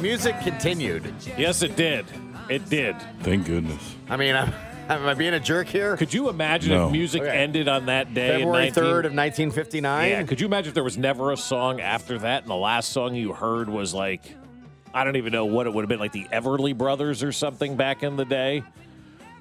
Music continued. Yes, it did. It did. Thank goodness. I mean, I'm, am I being a jerk here? Could you imagine No. if music Okay. ended on that day? in February 19 3rd of 1959? Yeah, could you imagine if there was never a song after that and the last song you heard was like, I don't even know what it would have been, like the Everly Brothers or something back in the day?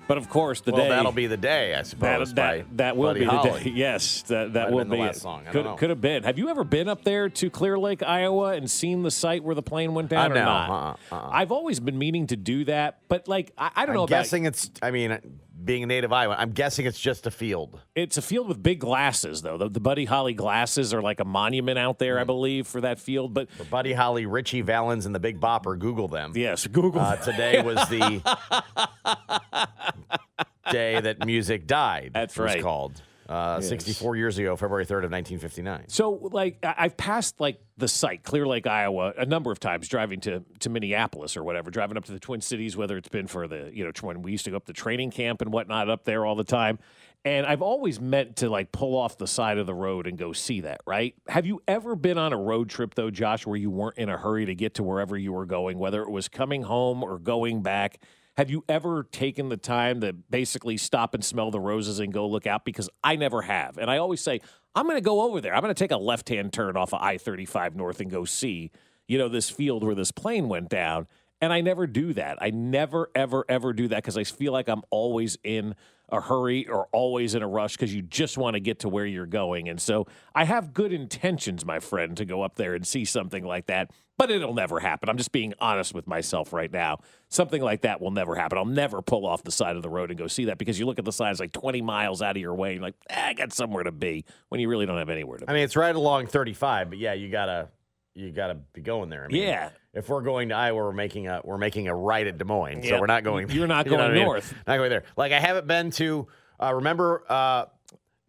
But of course, the day well, day. that'll be the day, I suppose. by that, that will Buddy be the day. Yes, that, that will be last it. song. I Could, don't know. could have been. Have you ever been up there to Clear Lake, Iowa, and seen the site where the plane went down Uh, or no. not? Uh-uh, uh-uh. I've always been meaning to do that, but like I, I don't know I'm about guessing it's, I mean, being a native Iowa, I'm guessing it's just a field. It's a field with big glasses, though. The, the Buddy Holly glasses are like a monument out there, I believe, for that field. But For Buddy Holly, Ritchie Valens, and the Big Bopper, Google them. yes, Google. Uh, today was the day that music died. That's it was right. called. Uh, 64 years ago, February 3rd of 1959. So, like, I've passed like the site, Clear Lake, Iowa, a number of times driving to to Minneapolis or whatever, driving up to the Twin Cities, whether it's been for the you know when we used to go up to training camp and whatnot up there all the time. And I've always meant to like pull off the side of the road and go see that. Right? Have you ever been on a road trip though, Josh, where you weren't in a hurry to get to wherever you were going, whether it was coming home or going back? Have you ever taken the time to basically stop and smell the roses and go look out? Because I never have. And I always say, I'm going to go over there. I'm going to take a left hand turn off of I 35 North and go see, you know, this field where this plane went down. And I never do that. I never, ever, ever do that because I feel like I'm always in a hurry or always in a rush because you just want to get to where you're going. And so I have good intentions, my friend, to go up there and see something like that, but it'll never happen. I'm just being honest with myself right now. Something like that will never happen. I'll never pull off the side of the road and go see that because you look at the signs like 20 miles out of your way, and you're like, eh, I got somewhere to be when you really don't have anywhere to be. I mean, it's right along 35, but yeah, you gotta you gotta be going there. I mean, Yeah. If we're going to Iowa, we're making a we're making a right at Des Moines, so we're not going. You're not you know going I mean? north. Not going there. Like I haven't been to. Uh, remember uh,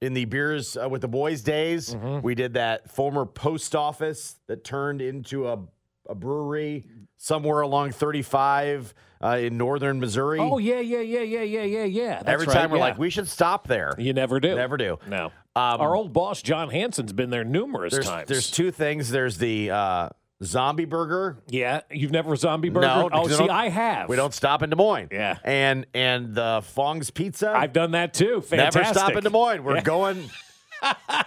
in the beers uh, with the boys days, Mm-hmm. we did that former post office that turned into a a brewery somewhere along 35 uh, in northern Missouri. oh, yeah, yeah, yeah, yeah, yeah, yeah, yeah. Every right, time we're yeah. like, we should stop there. you never do. Never do. No. Um, Our old boss, John Hanson's been there numerous there's, times. there's two things. There's the uh, zombie burger. Yeah, you've never zombie burger? No, oh, see, I have. We don't stop in Des Moines. Yeah. and and the Fong's Pizza. I've done that too. Fantastic. never stop in Des Moines. We're Yeah. going.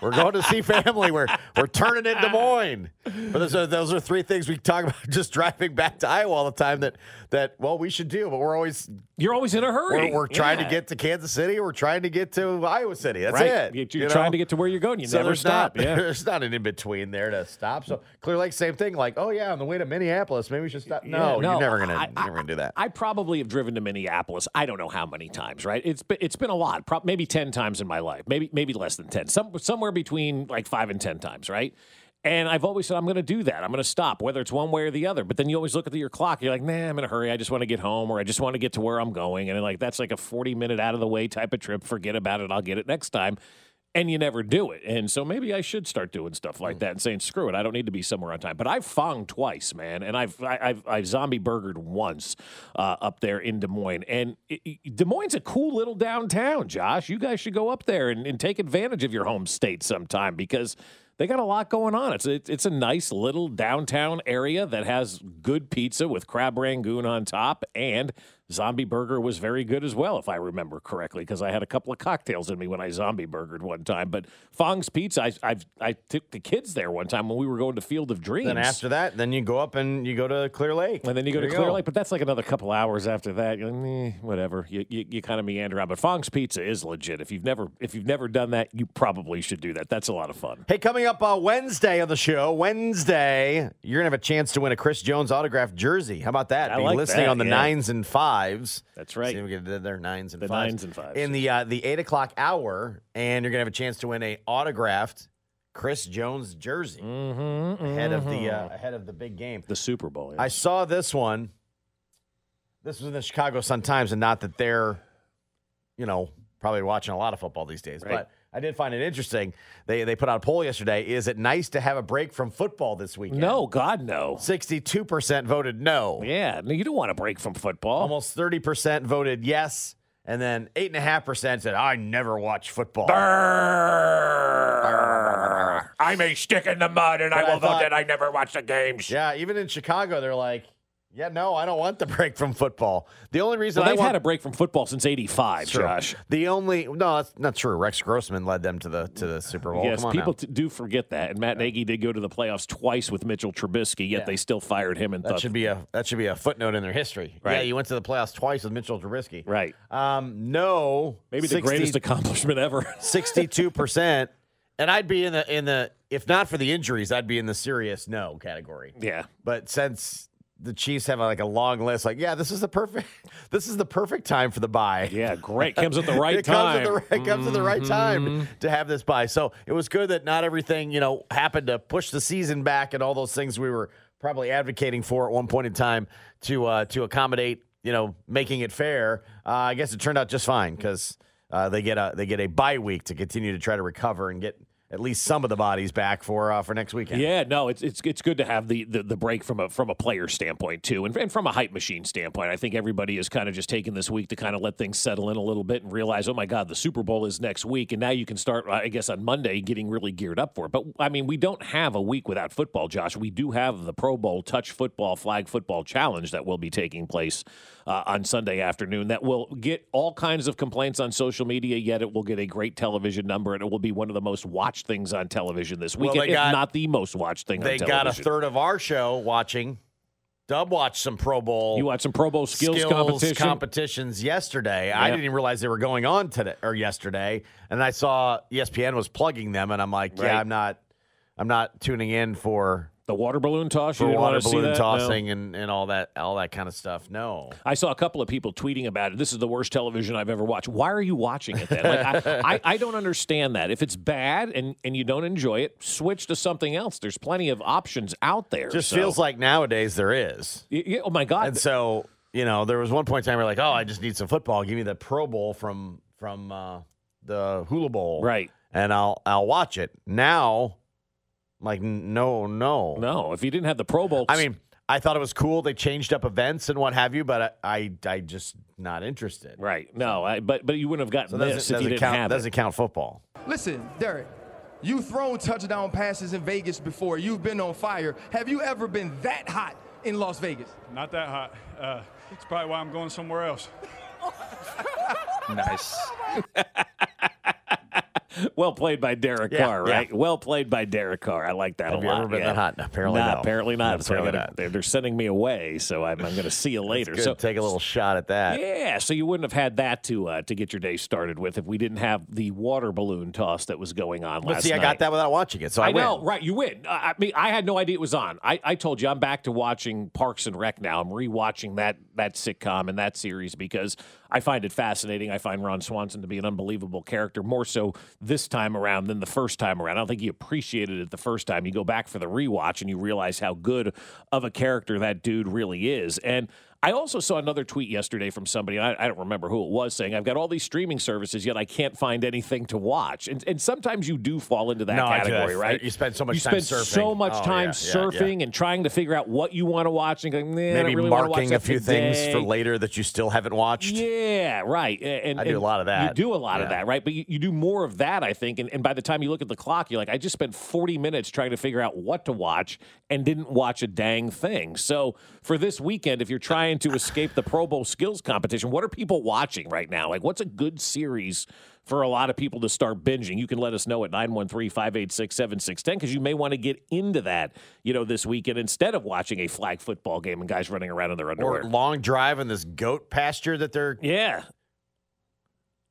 We're going to see family. We're we're turning in Des Moines. But those are those are three things we talk about just driving back to Iowa all the time. That that well we should do, but we're always You're always in a hurry. we're, we're trying to get to Kansas City. We're trying to get to Iowa City. That's right. it. You- you You're know? trying to get to where you're going. You so never stop. Not, yeah. There's not an in between there to stop. So Clear Lake, same thing. Like, oh yeah, on the way to Minneapolis, maybe we should stop. No, Yeah, you're never gonna, I- never gonna do that. I probably have driven to Minneapolis. I don't know how many times, right? It's been, it's been a lot, prob- maybe ten times in my life, maybe maybe less than ten, some somewhere between like five and ten times, right? And I've always said I'm going to do that. I'm going to stop, whether it's one way or the other. But then you always look at your clock. You're like, nah, I'm in a hurry. I just want to get home, or I just want to get to where I'm going. And like that's like a 40 minute out of the way type of trip. Forget about it. I'll get it next time. And you never do it. And so maybe I should start doing stuff like that and saying, screw it, I don't need to be somewhere on time. But I've fonged twice, man, and I've I, I've I've zombie burgered once uh, up there in Des Moines. And it, it- Des Moines is a cool little downtown, Josh. You guys should go up there and, and take advantage of your home state sometime because they got a lot going on. It's a, it's a nice little downtown area that has good pizza with crab rangoon on top, and zombie burger was very good as well, if I remember correctly, because I had a couple of cocktails in me when I zombie burgered one time. But Fong's Pizza, I, I've I took the kids there one time when we were going to Field of Dreams. Then after that, then you go up and you go to Clear Lake. And then you go There to Clear Lake, but that's like another couple hours after that. You're like, eh, whatever. You, you, you kind of meander around. But Fong's Pizza is legit. If you've never if you've never done that, you probably should do that. That's a lot of fun. Hey, coming up uh, Wednesday on the show, Wednesday, you're going to have a chance to win a Chris Jones autographed jersey. How about that? I Be like listening that, on the yeah. nines and fives. That's right. See if we get nines and The fives. nines and fives. In the, uh, the 8 o'clock hour, and you're going to have a chance to win a autographed Chris Jones jersey Mm-hmm, ahead, of the, uh, ahead of the big game. the Super Bowl. yeah. I saw this one. This was in the Chicago Sun Times, and not that they're, you know, probably watching a lot of football these days, Right. but I did find it interesting. They they put out a poll yesterday. Is it nice to have a break from football this weekend? no, God, no. Sixty-two percent voted no. Yeah, no, you don't want to break from football. Almost thirty percent voted yes, and then eight and a half percent said I never watch football. I may stick in the mud and But I will thought- vote that I never watch the games. Yeah, even in Chicago, they're like, yeah, no, I don't want the break from football. The only reason Well, I they've want had a break from football since '85, Josh. The only no, that's not true. Rex Grossman led them to the to the Super Bowl. Yes, people t- do forget that. And Matt Nagy did go to the playoffs twice with Mitchell Trubisky, yet Yeah. they still fired him and that thought, should be a that should be a footnote in their history. Yeah, you went to the playoffs twice with Mitchell Trubisky. right. Um, no, Maybe the greatest accomplishment ever. sixty-two percent, and I'd be in the in the if not for the injuries, I'd be in the serious no category. yeah. But since the Chiefs have like a long list, like yeah, this is the perfect this is the perfect time for the bye. Yeah, great. Comes at the right it time. Comes at the, it comes at the right time Mm-hmm. to have this bye. So it was good that not everything, you know, happened to push the season back and all those things we were probably advocating for at one point in time to uh, to accommodate, you know, making it fair. Uh, I guess it turned out just fine because uh, they get a they get a bye week to continue to try to recover and get at least some of the bodies back for uh, for next weekend. Yeah, no, it's it's it's good to have the, the, the break from a from a player standpoint too, and, and from a hype machine standpoint. I think everybody is kind of just taking this week to kind of let things settle in a little bit and realize, oh my God, the Super Bowl is next week, and now you can start, I guess, on Monday getting really geared up for it. But I mean, we don't have a week without football, Josh. We do have the Pro Bowl Touch Football Flag Football Challenge that will be taking place uh, on Sunday afternoon. That will get all kinds of complaints on social media, yet it will get a great television number, and it will be one of the most watched things on television this Well, weekend, they got- if not the most watched thing They got a third of our show watching. Dub watched some Pro Bowl. You watch some Pro Bowl skills, competition. competitions yesterday. I didn't even realize they were going on today or yesterday, and I saw ESPN was plugging them, and I'm like, Right. yeah, I'm not, I'm not tuning in for the water balloon toss. for you water want to see balloon that? No. tossing and, and all that all that kind of stuff. No, I saw a couple of people tweeting about it. This is the worst television I've ever watched. Why are you watching it then? Like, I, I, I don't understand that. If it's bad and, and you don't enjoy it, switch to something else. There's plenty of options out there. just So- feels like nowadays there is, Y- y- oh my God. and so you know there was one point in time where like, oh, I just need some football. Give me the Pro Bowl from from uh, the Hula Bowl, right. And I'll I'll watch it now. I'm like, no, no, No, if you didn't have the Pro Bowl. I mean, I thought it was cool. They changed up events and what have you, but I, I, I just not interested. right. No, I, but but you wouldn't have gotten So this doesn't, if you doesn't didn't count. have Doesn't it. count football. Listen, Derek, you've thrown touchdown passes in Vegas before. You've been on fire. Have you ever been that hot in Las Vegas? Not that hot. Uh, it's probably why I'm going somewhere else. Nice. Well played by Derek Yeah, Carr, yeah. right? Well played by Derek Carr. I like that Have a lot. ever been yeah. that hot? Apparently Nah, no. Apparently not. So I Apparently gotta- not. They're, they're sending me away, so I'm, I'm going to see you later. So take a little shot at that. Yeah, so you wouldn't have had that to uh, to get your day started with if we didn't have the water balloon toss that was going on But last see, I got that without watching it, so I, I know, win. right? You win. Uh, I mean, I had no idea it was on. I, I told you I'm back to watching Parks and Rec now. I'm rewatching that that sitcom and that series because I find it fascinating. I find Ron Swanson to be an unbelievable character, more so this time around than the first time around. I don't think you appreciated it the first time. You go back for the rewatch and you realize how good of a character that dude really is. And I also saw another tweet yesterday from somebody, and I, I, don't remember who it was, saying, I've got all these streaming services, yet I can't find anything to watch. And, and sometimes you do fall into that No, category, right? You spend so much you time spend surfing. so much Oh, time yeah, yeah, surfing yeah. and trying to figure out what you want to watch and going, nah, Maybe really marking a few things for later that you still haven't watched. Yeah, right. A- And, I do and a lot of that. You do a lot of that, right? But you, you do more of that, I think. And, and by the time you look at the clock, you're like, I just spent 40 minutes trying to figure out what to watch and didn't watch a dang thing. So for this weekend, if you're trying to escape the Pro Bowl skills competition, what are people watching right now? Like, what's a good series? For a lot of people to start binging, you can let us know at 913 586 7610 because you may want to get into that, you know, this weekend instead of watching a flag football game and guys running around in their underwear. Or long drive in this goat pasture that they're. yeah.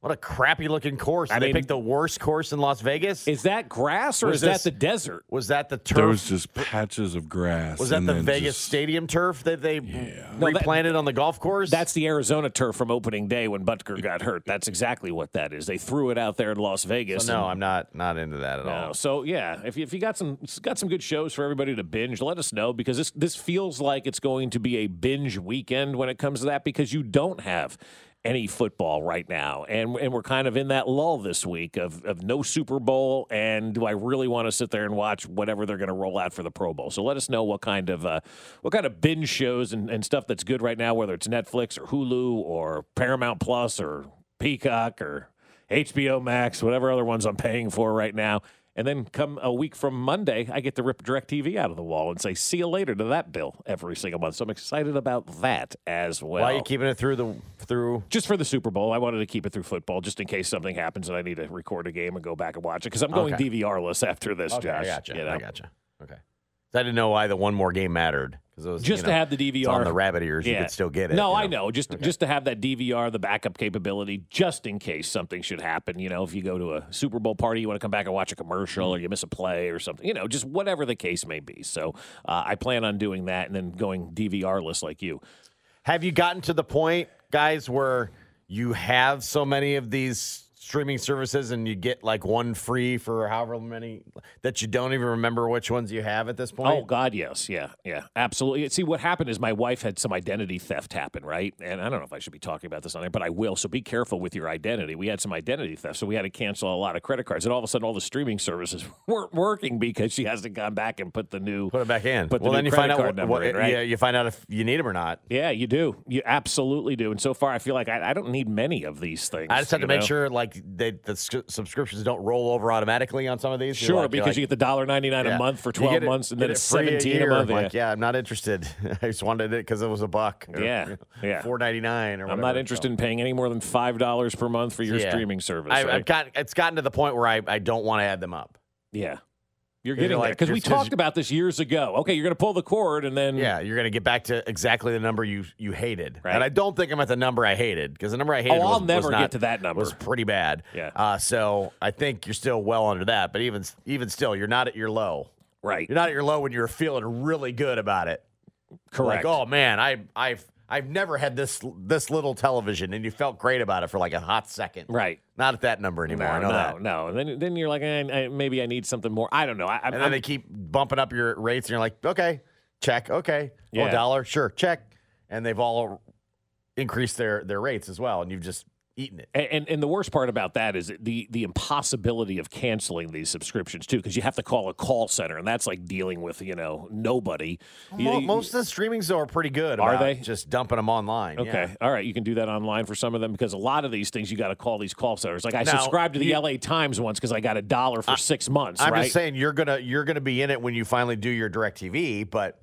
What a crappy looking course. I Did they mean- picked the worst course in Las Vegas. Is that grass or Was is this- that the desert? was that the turf? There was just patches of grass. was that the Vegas just- Stadium turf that they No, that- replanted on the golf course? That's the Arizona turf from opening day when Butker got hurt. That's exactly what that is. They threw it out there in Las Vegas. so no, and- I'm not not into that at No. all. So yeah, if you, if you got some got some good shows for everybody to binge, let us know because this this feels like it's going to be a binge weekend when it comes to that because you don't have any football right now, and and we're kind of in that lull this week of of no Super Bowl, and do I really want to sit there and watch whatever they're going to roll out for the Pro Bowl? So let us know what kind of uh, what kind of binge shows and, and stuff that's good right now, whether it's Netflix or Hulu or Paramount Plus or Peacock or HBO Max, whatever other ones I'm paying for right now. And then come a week from Monday, I get to rip DirecTV out of the wall and say, see you later to that bill every single month. So I'm excited about that as well. Why are you keeping it through the through? just for the Super Bowl, I wanted to keep it through football just in case something happens and I need to record a game and go back and watch it because I'm going Okay. DVR-less after this, Okay, Josh. I gotcha. you know? I gotcha. Okay. I didn't know why the one more game mattered because it was Just you to have the DVR on the rabbit ears. You Yeah. could still get it. No, you I know. Just just to have that DVR, the backup capability, just in case something should happen. You know, if you go to a Super Bowl party, you want to come back and watch a commercial, Mm-hmm. or you miss a play or something. You know, just whatever the case may be. So uh, I plan on doing that and then going DVR-less like you. Have you gotten to the point, guys, where you have so many of these streaming services and you get like one free for however many that you don't even remember which ones you have at this oh, point? Oh God, yes, yeah, yeah, absolutely. See, what happened is my wife had some identity theft happen, right? And I don't know if I should be talking about this on there, but I will. So be careful with your identity. We had some identity theft, so we had to cancel a lot of credit cards, and all of a sudden, all the streaming services weren't working because she hasn't gone back and put the new Put it back in. Put well, then you find out what, what- in, right? yeah, you find out if you need them or not. Yeah, you do. You absolutely do. And so far, I feel like I, I don't need many of these things. I just have to you make sure like they, the subscriptions don't roll over automatically on some of these. Sure, like- because like- you get the dollar ninety nine yeah. a month for twelve it- months, and then it it's free a seventeen a, month. I'm like, yeah, I'm not interested. I just wanted it because it was a buck. or Yeah, yeah. four ninety nine. Or I'm not interested in paying any more than five dollars per month for your Yeah. streaming service. I, right? I've got it's gotten to the point where I, I don't want to add them up. Yeah. You're getting like- because we talked about this years ago. Okay, you're going to pull the cord and then Yeah, you're going to get back to exactly the number you you hated, Right. and I don't think I'm at the number I hated because the number I hated. Oh, was, I'll never not- get to that number. Was pretty bad. Yeah. Uh, so I think you're still well under that, but even even still, you're not at your low. right, You're not at your low when you're feeling really good about it. correct. Like, oh man, I I've I've never had this this little television, and you felt great about it for like a hot second. right. Not at that number anymore. No, I know no, that. no. Then then you're like, eh, I, maybe I need something more. I don't know. I, And then I'm- they keep bumping up your rates, and you're like, okay, check, okay, Yeah. oh, dollar, sure, check, and they've all increased their their rates as well, and you've just eaten it. And, and and the worst part about that is the the impossibility of canceling these subscriptions too, because you have to call a call center, and that's like dealing with you know nobody. You- Mo- you- most of the streamings though are pretty good. Are about they? just dumping them online? Okay, yeah. all right. You can do that online for some of them because a lot of these things you got to call these call centers. Like I Now, subscribed to the you- LA Times once because I got a dollar for six months. I'm right? just saying you're gonna you're gonna be in it when you finally do your direct TV, but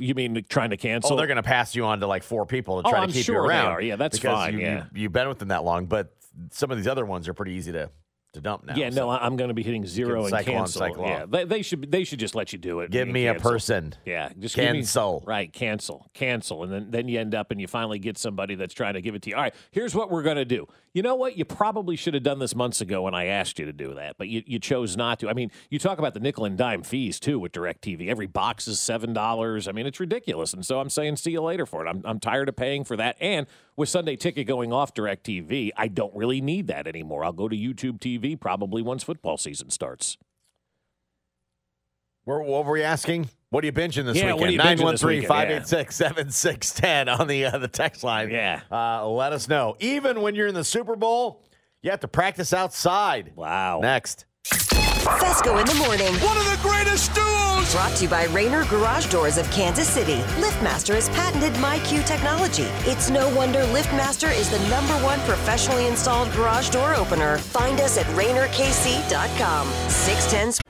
You mean trying to cancel? oh, they're gonna pass you on to like four people to Oh, try I'm to keep sure you around. Yeah, that's fine, You, yeah. you, you've been with them that long, but some of these other ones are pretty easy to to dump now. Yeah, so no, I'm going to be hitting zero and cycle on, cancel. cycle yeah, they, they should they should just let you do it. Give me a person. Yeah, just give me- Cancel. right, cancel, cancel, and then then you end up and you finally get somebody that's trying to give it to you. All right, here's what we're going to do. You know what? You probably should have done this months ago when I asked you to do that, but you, you chose not to. I mean, you talk about the nickel and dime fees too with Directv. Every box is seven dollars. I mean, it's ridiculous. And so I'm saying, see you later for it. I'm I'm tired of paying for that. And with Sunday Ticket going off Directv, I don't really need that anymore. I'll go to YouTube TV probably once football season starts. Where, what were we asking? What are you binging this Yeah, weekend? you binging this weekend? 586 7610 on the, uh, the text line. Yeah. Uh, let us know. Even when you're in the Super Bowl, you have to practice outside. Wow. Next. Fescoe in the morning. One of the greatest duos. Brought to you by Rainer Garage Doors of Kansas City. LiftMaster has patented MyQ technology. It's no wonder LiftMaster is the number one professionally installed garage door opener. Find us at RainerKC.com. 610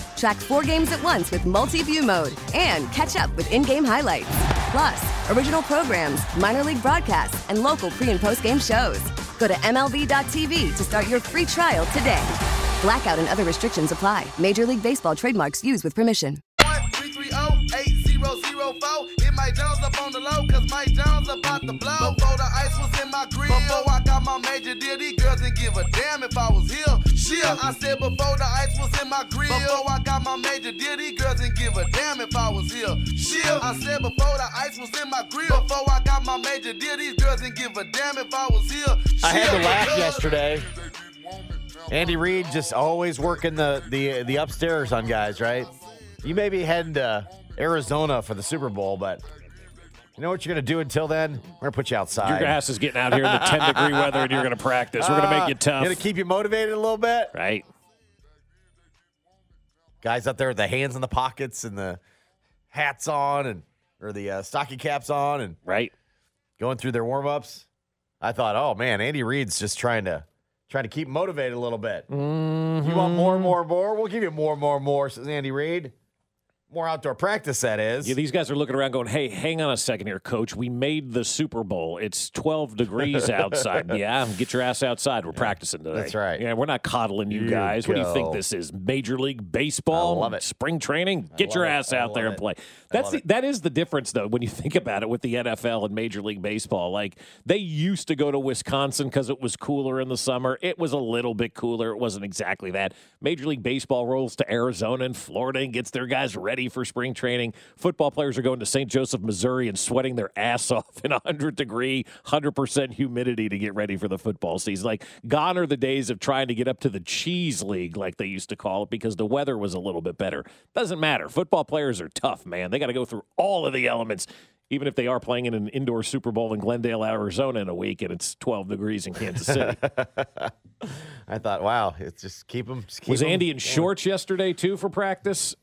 Track four games at once with multi view mode and catch up with in game highlights. Plus, original programs, minor league broadcasts, and local pre and post game shows. Go to MLB.tv to start your free trial today. Blackout and other restrictions apply. Major League Baseball trademarks used with permission. 8004. Hit Mike Jones up on the low, cause Mike Jones about to blow. Before the ice was in my grill. Before I my major deal, these girls didn't give a damn if I was here. Shit, I said before the ice was in my grill. Before I got my major deal, these girls didn't give a damn if I was here. Shit, I said before the ice was in my grill. Before I got my major deal, these girls didn't give a damn if I was here. I had to laugh yesterday. Andy Reid just always working the, the the upstairs on guys, right? You may be heading to Arizona for the Super Bowl, but you know what you're going to do until then? We're going to put you outside. Your ass is getting out here in the 10 degree weather and you're going to practice. We're going to make you tough. Going to keep you motivated a little bit. Right. Guys out there with the hands in the pockets and the hats on and or the uh, stocking caps on and right going through their warm ups. I thought, oh man, Andy Reid's just trying to trying to keep motivated a little bit. Mm-hmm. You want more, more, more? We'll give you more, more, more, says Andy Reid. More outdoor practice, that is. Yeah, these guys are looking around going, hey, hang on a second here, coach. We made the Super Bowl. It's 12 degrees outside. yeah, get your ass outside. We're practicing today. That's right. Yeah, we're not coddling you, You guys. What do you think this is? Major League Baseball? I love it. Spring training? Get your love it. ass out there and play. That's the, that is the difference, though, when you think about it with the NFL and Major League Baseball. Like, they used to go to Wisconsin because it was cooler in the summer. It was a little bit cooler. It wasn't exactly that. Major League Baseball rolls to Arizona and Florida and gets their guys ready for spring training. Football players are going to St. Joseph, Missouri and sweating their ass off in 100 degree, 100% humidity to get ready for the football season. Like, gone are the days of trying to get up to the cheese league, like they used to call it, because the weather was a little bit better. Doesn't matter. Football players are tough, man. They got to go through all of the elements. Even if they are playing in an indoor Super Bowl in Glendale, Arizona in a week and it's 12 degrees in Kansas City. I thought, wow, it's just keep them. Just keep Was Andy in going. shorts yesterday, too, for practice?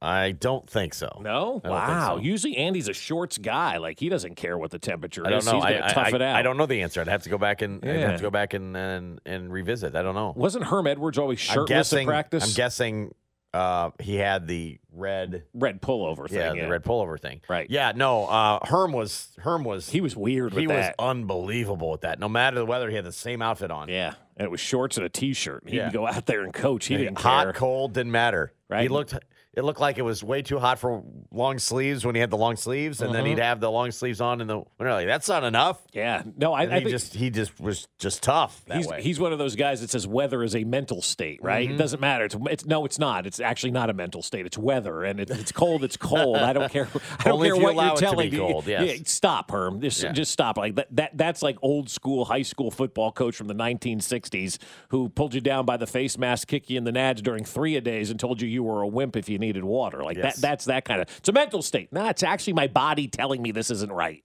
I don't think so. No? I don't think Wow. so. Usually Andy's a shorts guy. Like, he doesn't care what the temperature I don't is. know. He's I, I- tough I- it out. I don't know the answer. I'd have to go back and I'd have to go back and, and and revisit. I don't know. Wasn't Herm Edwards always shirtless guessing. at practice? I'm guessing uh, he had the red red pullover thing. Yeah, yeah. the red pullover thing. Right. Yeah. No. Uh, Herm was Herm was He was weird with he that. was unbelievable with that. No matter the weather, he had the same outfit on. Yeah. and it was shorts and a t-shirt. He'd Yeah. go out there and coach. He didn't hot, care. cold, didn't matter. Right. He looked. It looked like it was way too hot for long sleeves when he had the long sleeves, and then Mhm. he'd have the long sleeves on in the winter. Like that's not enough. Yeah, no, I, I he think just he just was just tough that he's way. he's one of those guys that says weather is a mental state, right? Mhm. It doesn't matter. It's, it's no, it's not. It's actually not a mental state. It's weather, and if it's cold, it's cold. I don't care. I don't Only care you what you're it telling me. cold, Yeah, stop, Herm. Just Yeah. just stop. Like that, that that's like old school high school football coach from the 1960s who pulled you down by the face mask, kicked you in the nads during three a days, and told you you were a wimp if you needed water. Like Yes. that. That's that kind of. It's a mental state. Nah, it's actually my body telling me this isn't right.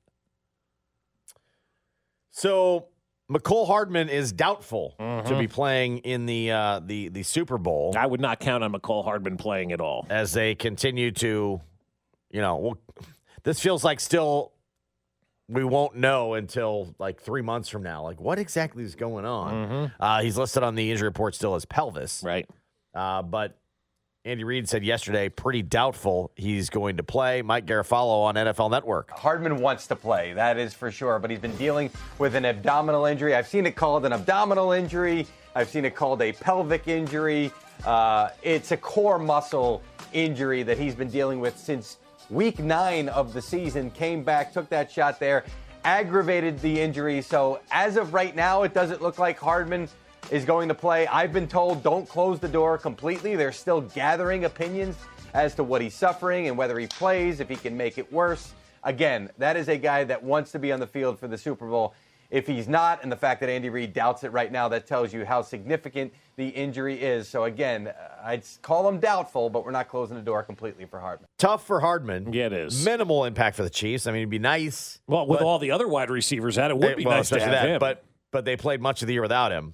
So Mecole Hardman is doubtful to Mhm. be playing in the uh, the the Super Bowl I would not count on Mecole Hardman playing at all. as they continue to, you know, well, this feels like still we won't know until like three months from now. Like what exactly is going on? Uh, he's listed on the injury report still as pelvis, right? Uh, but Andy Reid said yesterday, pretty doubtful he's going to play. Mike Garafolo on NFL Network. Hardman wants to play, that is for sure, but he's been dealing with an abdominal injury. I've seen it called an abdominal injury, I've seen it called a pelvic injury. Uh, it's a core muscle injury that he's been dealing with since week nine of the season. Came back, took that shot there, aggravated the injury. So, as of right now, it doesn't look like Hardman is going to play. I've been told don't close the door completely. They're still gathering opinions as to what he's suffering and whether he plays, if he can make it worse. Again, that is a guy that wants to be on the field for the Super Bowl. If he's not, and the fact that Andy Reid doubts it right now, that tells you how significant the injury is. So again, uh, I'd call him doubtful, but we're not closing the door completely for Hardman. Tough for Hardman. Yeah, it is. Minimal impact for the Chiefs. I mean, it'd be nice. Well, with but- all the other wide receivers out, it would be well, nice to have that, him. But but they played much of the year without him.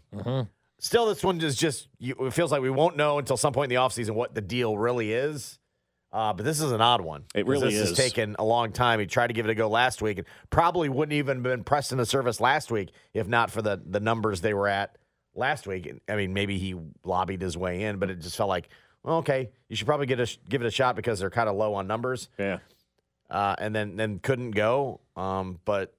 Still, this one is just you, it feels like we won't know until some point in the offseason what the deal really is. Uh, but this is an odd one. It really this is. has taken a long time. He tried to give it a go last week and probably wouldn't even have been pressed into service last week if not for the the numbers they were at last week. I mean, maybe he lobbied his way in, but it just felt like, well, okay, you should probably get a, give it a shot because they're kind of low on numbers. Yeah. Uh, and then then couldn't go. Um, but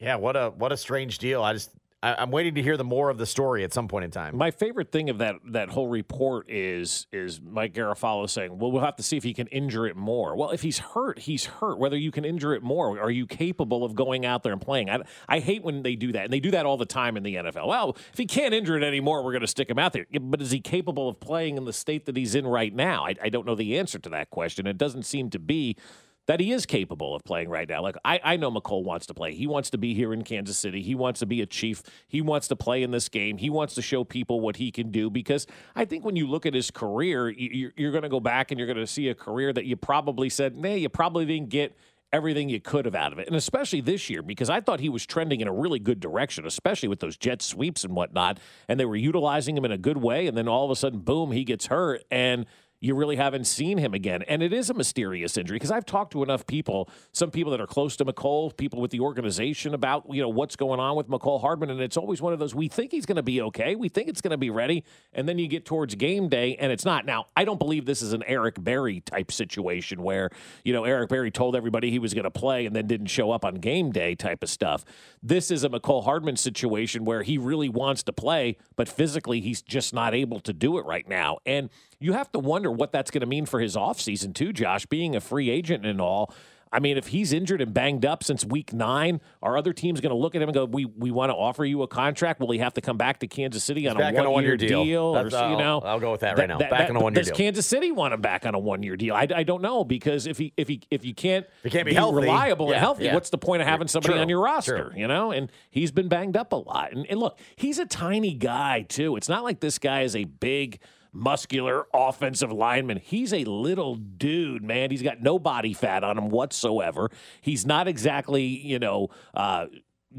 yeah, what a what a strange deal. I just I, I'm waiting to hear the more of the story at some point in time. My favorite thing of that that whole report is is Mike Garafolo saying, "Well, we'll have to see if he can injure it more." Well, if he's hurt, he's hurt. Whether you can injure it more, are you capable of going out there and playing? I, I hate when they do that, and they do that all the time in the NFL. Well, if he can't injure it anymore, we're going to stick him out there. But is he capable of playing in the state that he's in right now? I, I don't know the answer to that question. It doesn't seem to be that he is capable of playing right now. Like I, I know Mecole wants to play. He wants to be here in Kansas City. He wants to be a chief. He wants to play in this game. He wants to show people what he can do because I think when you look at his career, you- you're, you're going to go back and you're going to see a career that you probably said, nah, you probably didn't get everything you could have out of it. And especially this year, because I thought he was trending in a really good direction, especially with those jet sweeps and whatnot. And they were utilizing him in a good way. And then all of a sudden, boom, he gets hurt. And you really haven't seen him again. And it is a mysterious injury because I've talked to enough people, some people that are close to Mecole, people with the organization about, you know, what's going on with Mecole Hardman. And it's always one of those, we think he's going to be okay. We think it's going to be ready. And then you get towards game day and it's not. Now, I don't believe this is an Eric Berry type situation where, you know, Eric Berry told everybody he was going to play and then didn't show up on game day type of stuff. This is a Mecole Hardman situation where he really wants to play, but physically he's just not able to do it right now. And you have to wonder what that's going to mean for his offseason, too, Josh, being a free agent and all. I mean, if he's injured and banged up since week nine, are other teams going to look at him and go, "We we want to offer you a contract"? Will he have to come back to Kansas City on a one-year one-year deal. or That's- so, you I'll- know? I'll go with that right now. Back on a one-year deal. Does deal. Kansas City want him back on a one-year deal? I, I don't know because if he if he if you can't If he can't be healthy, reliable yeah, and healthy, yeah. what's the point of having somebody True, on your roster? true. You know, and he's been banged up a lot. And, and look, he's a tiny guy too. It's not like this guy is a big muscular offensive lineman. He's a little dude, man. He's got no body fat on him whatsoever. He's not exactly, you know, uh,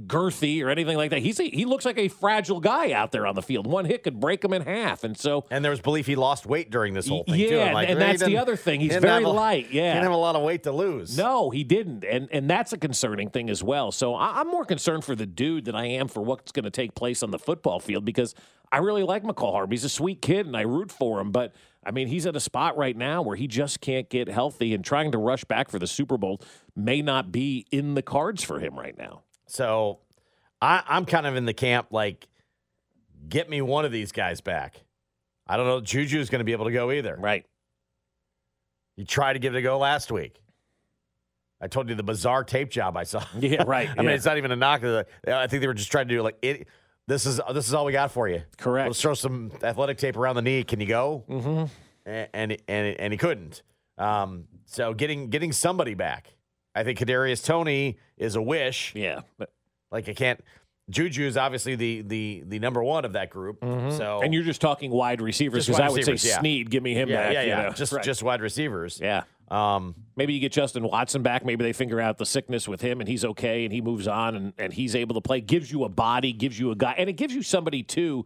girthy or anything like that. He's a, he looks like a fragile guy out there on the field. One hit could break him in half, and so And there was belief he lost weight during this whole thing yeah, too. I'm like, and "Well, that's the other thing. He's very a- light. Yeah, he didn't have a lot of weight to lose. no, he didn't, and and that's a concerning thing as well. So I, I'm more concerned for the dude than I am for what's going to take place on the football field because I really like McCall Harvey. He's a sweet kid, and I root for him. But I mean, he's at a spot right now where he just can't get healthy, and trying to rush back for the Super Bowl may not be in the cards for him right now. So I, I'm kind of in the camp like get me one of these guys back. I don't know if Juju's going to be able to go either. Right. You tried to give it a go last week. I told you the bizarre tape job I saw. Yeah, right, I mean, it's not even a knock. I think they were just trying to do like it. This is this is all we got for you. Correct. Let's throw some athletic tape around the knee. Can you go? Mm-hmm. and and and, and he couldn't. Um, so getting getting somebody back, I think Kadarius Toney is a wish. Yeah, but like I can't. Juju is obviously the the the number one of that group. So and you're just talking wide receivers because I would say yeah. Snead, give me him yeah, back. yeah, you yeah. know? Just Right. just wide receivers. Yeah. Um, Maybe you get Justin Watson back. Maybe they figure out the sickness with him and he's okay and he moves on and, and he's able to play. Gives you a body, gives you a guy, and it gives you somebody too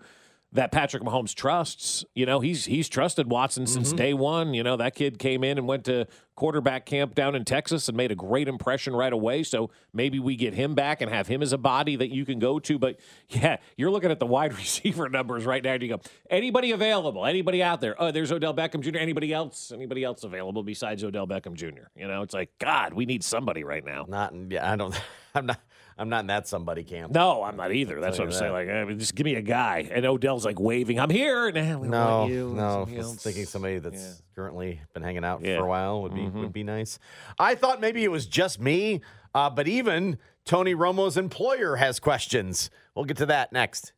that Patrick Mahomes trusts. You know, he's he's trusted Watson since Mm-hmm. day one. You know, that kid came in and went to quarterback camp down in Texas and made a great impression right away. So maybe we get him back and have him as a body that you can go to. But yeah, you're looking at the wide receiver numbers right now and you go, anybody available? Anybody out there? Oh, there's Odell Beckham Jr. Anybody else? Anybody else available besides Odell Beckham Jr.? You know, it's like, God, we need somebody right now. not yeah. I don't. I'm not. I'm not in that somebody camp. No, I'm not either. That's what I'm you saying. that. Like, eh, just give me a guy. And Odell's like waving, I'm here. Nah, we No, want you. no. Thinking somebody that's currently been hanging out Yeah. for a while would be Mhm. would be nice. I thought maybe it was just me, uh, but even Tony Romo's employer has questions. We'll get to that next.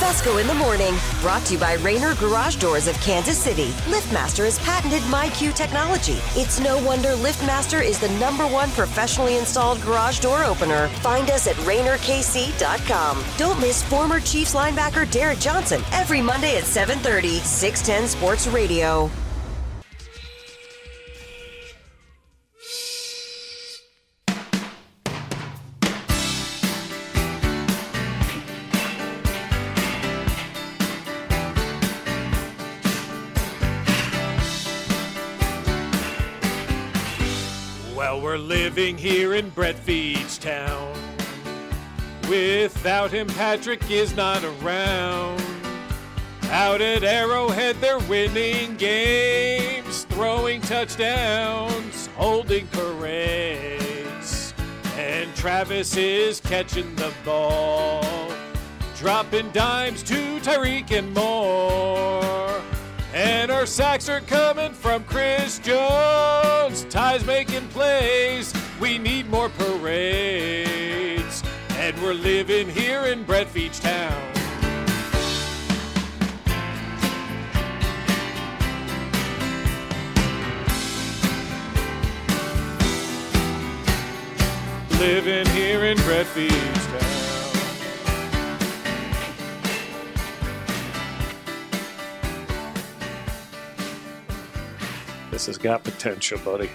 Fescoe in the morning, brought to you by Rainer Garage Doors of Kansas City. LiftMaster has patented MyQ technology. It's no wonder LiftMaster is the number one professionally installed garage door opener. Find us at RainerKC.com. Don't miss former Chiefs linebacker Derrick Johnson every Monday at 7:30, 610 Sports Radio. Living here in Brett Veach town. Without him, Patrick is not around. Out at Arrowhead, they're winning games, throwing touchdowns, holding parades. And Travis is catching the ball, dropping dimes to Tyreek and more. And our sacks are coming from Chris Jones. Ty's making plays. We need more parades. And we're living here in Brett Veach Town. Living here in Brett Town. This has got potential, buddy.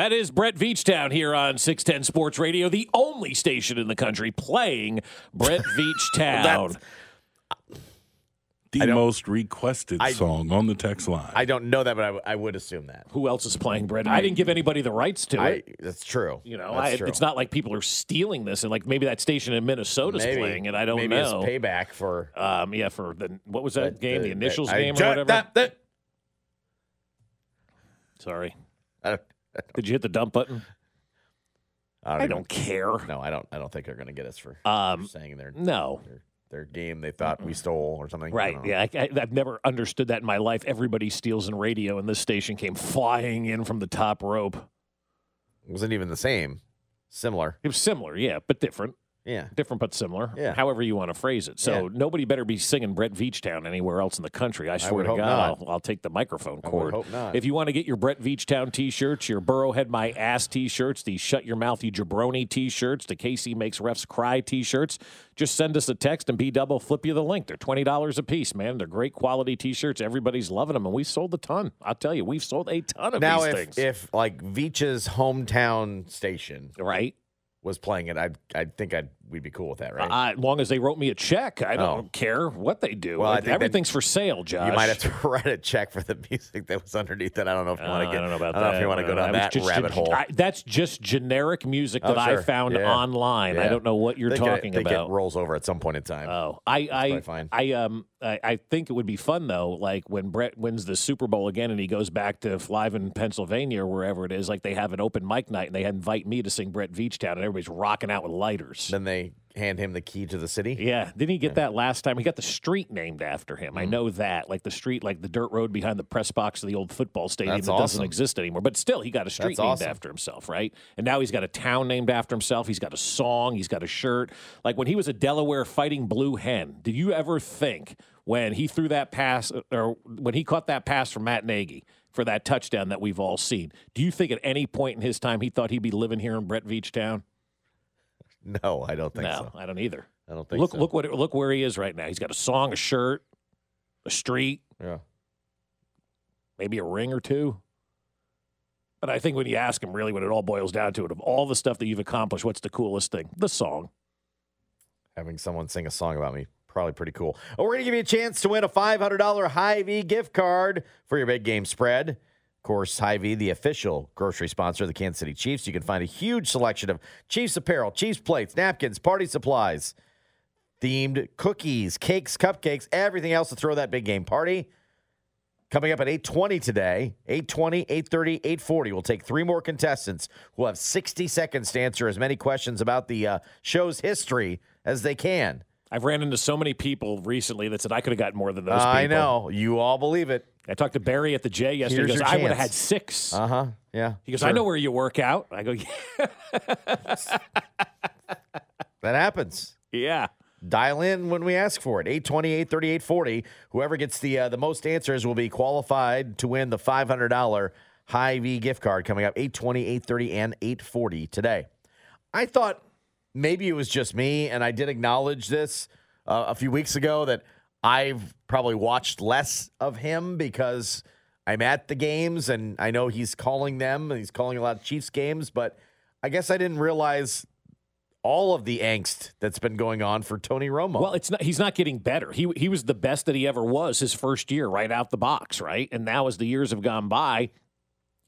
That is Brett Veachtown here on 610 Sports Radio, the only station in the country playing Brett Veachtown. The most requested I- song on the text line. I don't know that, but I, w- I would assume that. Who else is playing Brett? I didn't give anybody the rights to I, it. that's true. You know, I, true. it's not like people are stealing this, and like maybe that station in Minnesota's Maybe. playing it. I don't Maybe know. it's payback for um, yeah, for the what was that But game? the- The initials I- game or whatever. that- that- Sorry, I don't, did you hit the dump button? I I don't care. No, I don't. I don't think they're going to get us for, Um, saying their no. their, their game they thought we stole or something. Right. don't. Yeah. I, I, I've never understood that in my life. Everybody steals in radio, and this station came flying in from the top rope. It wasn't even the same. Similar. It was similar, yeah, but different. Yeah. Different but similar. Yeah. However you want to phrase it. So Yeah. nobody better be singing Brett Veachtown anywhere else in the country. I swear would to God. I'll, I'll take the microphone I cord. hope not. If you want to get your Brett Veachtown t-shirts, your Burrowhead My Ass t-shirts, the Shut Your Mouth You Jabroni t-shirts, the Casey Makes Refs Cry t-shirts, just send us a text and B Double flip you the link. They're twenty dollars a piece, man. They're great quality t-shirts. Everybody's loving them, and we sold a ton. I'll tell you, we've sold a ton of Now, these if things. if like Veach's hometown station right was playing it, I'd I think I'd we'd be cool with that, right? Uh, as long as they wrote me a check, I don't Oh. care what they do. Well, I think everything's for sale, Josh. You might have to write a check for the music that was underneath it. I don't know if you want Uh, to get. I don't know about I don't that. know if you want to go down that just- rabbit hole. I- that's just generic music Oh, that I found Yeah. online. I don't know what you're Think it- talking think about. It rolls over at some point in time. Oh, I, I, fine. I, um, I, I think it would be fun though. Like when Brett wins the Super Bowl again, and he goes back to live in Pennsylvania, or wherever it is. Like they have an open mic night, and they invite me to sing Brett Veach Town, and everybody's rocking out with lighters. Then they hand him the key to the city. Yeah, didn't he get that last time? He got the street named after him. Mm-hmm. I know that, like the street, like the dirt road behind the press box of the old football stadium That's that doesn't exist anymore. But still, he got a street That's named awesome. after himself, right? And now he's got a town named after himself. He's got a song. He's got a shirt. Like when he was a Delaware Fighting Blue Hen. Did you ever think when he threw that pass, or when he caught that pass from Matt Nagy? For that touchdown that we've all seen, do you think at any point in his time he thought he'd be living here in Brett Veach Town? No, I don't think no, so. I don't either. I don't think look, so. look what look where he is right now. He's got a song, a shirt, a street, Yeah. maybe a ring or two. But I think when you ask him, really, what it all boils down to it, of all the stuff that you've accomplished, what's the coolest thing? The song. Having someone sing a song about me, probably pretty cool. Oh, we're going to give you a chance to win a $500 Hy-Vee gift card for your big game spread. Of course, Hy-Vee, the official grocery sponsor of the Kansas City Chiefs. You can find a huge selection of Chiefs apparel, Chiefs plates, napkins, party supplies, themed cookies, cakes, cupcakes, everything else to throw that big game party. Coming up at 8:20 today, 8:20, 8:30, 8:40. We'll take three more contestants who will have 60 seconds to answer as many questions about the uh, show's history as they can. I've ran into so many people recently that said I could have gotten more than those people. I know you all believe it. I talked to Barry at the J yesterday. Here's he goes, I would have had six. Uh huh. Yeah. he goes, sure. I know where you work out. I go, yeah. that happens. yeah. Dial in when we ask for it. 820, 830, 840. Whoever gets the uh, the most answers will be qualified to win the $500 Hy-Vee gift card coming up 820, 830, and 840 today. I thought maybe it was just me, and I did acknowledge this uh, a few weeks ago that I've probably watched less of him because I'm at the games and I know he's calling them and he's calling a lot of Chiefs games, but I guess I didn't realize all of the angst that's been going on for Tony Romo. Well, it's not. He's not getting better. He he was the best that he ever was his first year, right out the box, right. And now, as the years have gone by,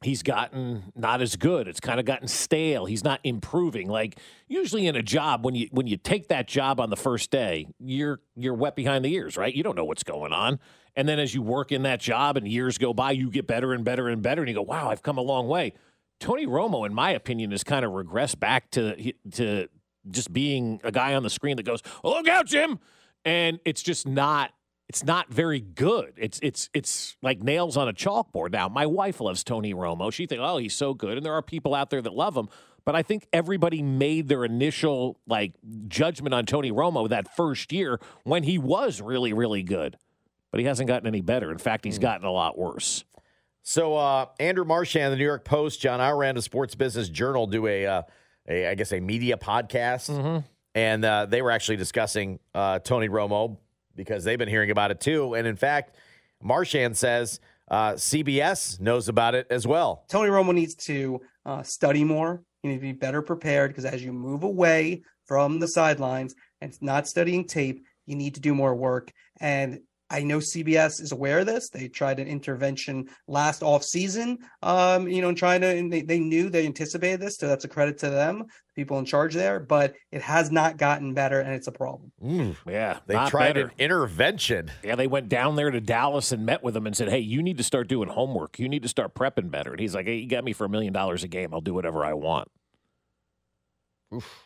he's gotten not as good. It's kind of gotten stale. He's not improving. Like usually in a job, when you when you take that job on the first day, you're you're wet behind the ears, right? You don't know what's going on. And then as you work in that job and years go by, you get better and better and better, and you go, "Wow, I've come a long way." Tony Romo, in my opinion, has kind of regressed back to to just being a guy on the screen that goes, "Look out, Jim," and it's just not. It's not very good. It's it's it's like nails on a chalkboard. Now, my wife loves Tony Romo. She thinks, "Oh, he's so good," and there are people out there that love him. But I think everybody made their initial like judgment on Tony Romo that first year when he was really really good. But he hasn't gotten any better. In fact, he's gotten a lot worse. So uh, Andrew Marchand, the New York Post, John Ourand, the Sports Business Journal, do a, uh, a I guess a media podcast, and uh, they were actually discussing uh, Tony Romo because they've been hearing about it too. And in fact, Marchand says uh, CBS knows about it as well. Tony Romo needs to uh, study more. You need to be better prepared because as you move away from the sidelines and not studying tape, you need to do more work. And I know CBS is aware of this. They tried an intervention last off season, um, you know, trying to, and they, they knew they anticipated this. So that's a credit to them, people in charge there, but it has not gotten better and it's a problem. Yeah, They tried better. an intervention. Yeah, they went down there to Dallas and met with him and said, "Hey, you need to start doing homework. You need to start prepping better." And he's like, "Hey, you got me for a million dollars a game. I'll do whatever I want."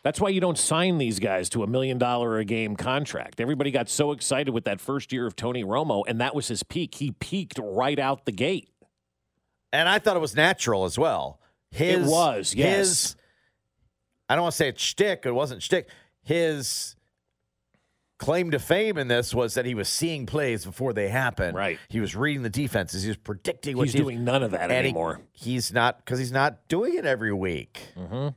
That's why you don't sign these guys to a million dollar a game contract. Everybody got so excited with that first year of Tony Romo, and that was his peak. He peaked right out the gate. And I thought it was natural as well. His It was, yes. His, I don't want to say it's shtick. It wasn't shtick. His claim to fame in this was that he was seeing plays before they happened. Right. He was reading the defenses. He was predicting what He's doing none of that and he- anymore. he's not because he's not doing it every week. Mm-hmm.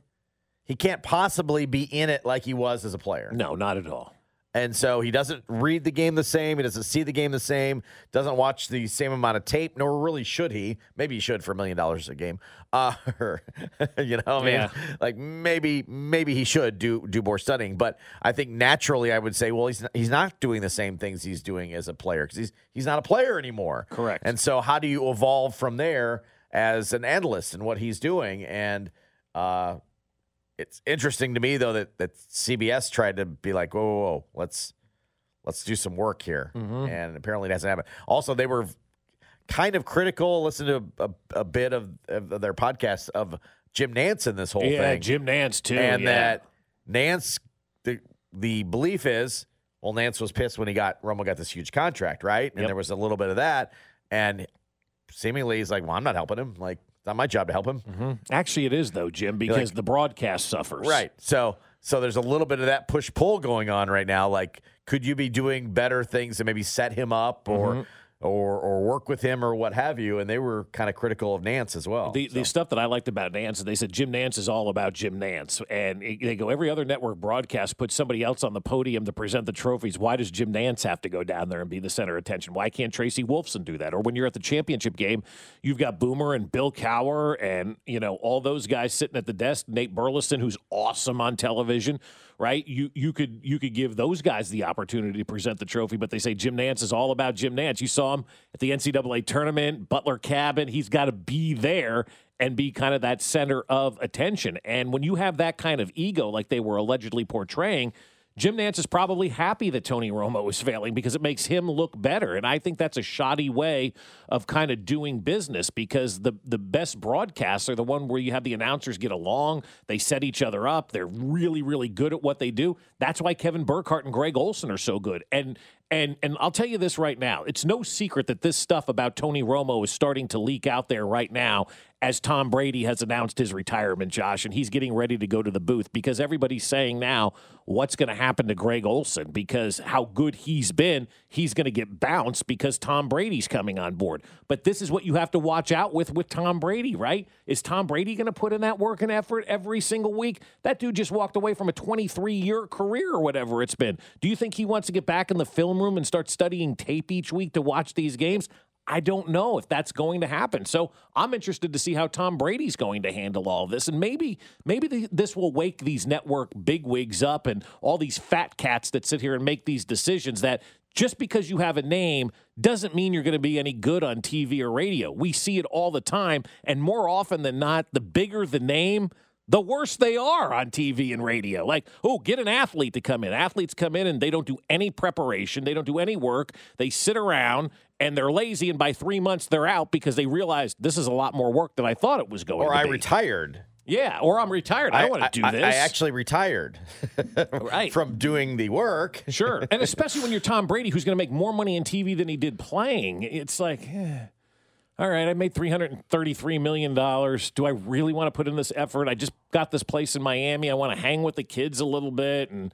He can't possibly be in it like he was as a player. No, not at all. And so he doesn't read the game the same. He doesn't see the game the same. Doesn't watch the same amount of tape, nor really should he. Maybe he should for a million dollars a game. Uh, you know, I mean, Yeah. like maybe maybe he should do do more studying. But I think naturally, I would say, well, he's he's not doing the same things he's doing as a player because he's he's not a player anymore. Correct. And so, how do you evolve from there as an analyst and what he's doing? And uh, it's interesting to me though that that CBS tried to be like, whoa, whoa, whoa let's let's do some work here, mm-hmm. and apparently it hasn't happened. Also, they were kind of critical. Listen to a, a, a bit of, of their podcast of Jim Nantz in this whole thing. yeah, thing, Jim Nantz too. and yeah. that Nantz the the belief is well Nantz was pissed when he got Romo got this huge contract right and Yep. there was a little bit of that and seemingly he's like well I'm not helping him like it's not my job to help him Mhm. Actually, it is though, Jim, because the broadcast suffers. right so so there's a little bit of that push pull going on right now like could you be doing better things to maybe set him up or Mhm. Or or work with him or what have you and they were kind of critical of Nantz as well The, the stuff that I liked about Nantz, they said Jim Nantz is all about Jim Nantz. And it- they go, every other network broadcast puts somebody else on the podium to present the trophies. Why does Jim Nantz have to go down there and be the center of attention? Why can't Tracy Wolfson do that? Or when you're at the championship game, you've got Boomer and Bill Cowher and, you know, all those guys sitting at the desk, Nate Burleson, who's awesome on television. Right, you you could you could give those guys the opportunity to present the trophy, but they say Jim Nantz is all about Jim Nantz. You saw him at the NCAA tournament, Butler Cabin. He's got to be there and be kind of that center of attention. And when you have that kind of ego, like they were allegedly portraying, Jim Nantz is probably happy that Tony Romo is failing because it makes him look better. And I think that's a shoddy way of kind of doing business because the the best broadcasts are the one where you have the announcers get along, they set each other up, they're really really good at what they do. That's why Kevin Burkhardt and Greg Olsen are so good. And and and I'll tell you this right now, it's no secret that this stuff about Tony Romo is starting to leak out there right now as Tom Brady has announced his retirement, Josh, and he's getting ready to go to the booth because everybody's saying now what's going to happen to Greg Olsen because how good he's been, he's going to get bounced because Tom Brady's coming on board. But this is what you have to watch out with with Tom Brady, right? Is Tom Brady going to put in that work and effort every single week? That dude just walked away from a 23 year career or whatever it's been. Do you think he wants to get back in the film room and start studying tape each week to watch these games? I don't know if that's going to happen. So I'm interested to see how Tom Brady's going to handle all this, and maybe maybe the, this will wake these network bigwigs up and all these fat cats that sit here and make these decisions that just because you have a name doesn't mean you're going to be any good on TV or radio. We see it all the time, and more often than not, the bigger the name, the worse they are on TV and radio. Like, oh, get an athlete to come in. Athletes come in and they don't do any preparation, they don't do any work. They sit around and they're lazy, and by three months they're out because they realized this is a lot more work than I thought it was going or to I be. retired yeah, or I'm retired. I, don't want to do I- this. I actually retired right. from doing the work. Sure. And especially when you're Tom Brady, who's going to make more money in TV than he did playing. It's like, eh, all right, I made $333 million. Do I really want to put in this effort? I just got this place in Miami. I want to hang with the kids a little bit. And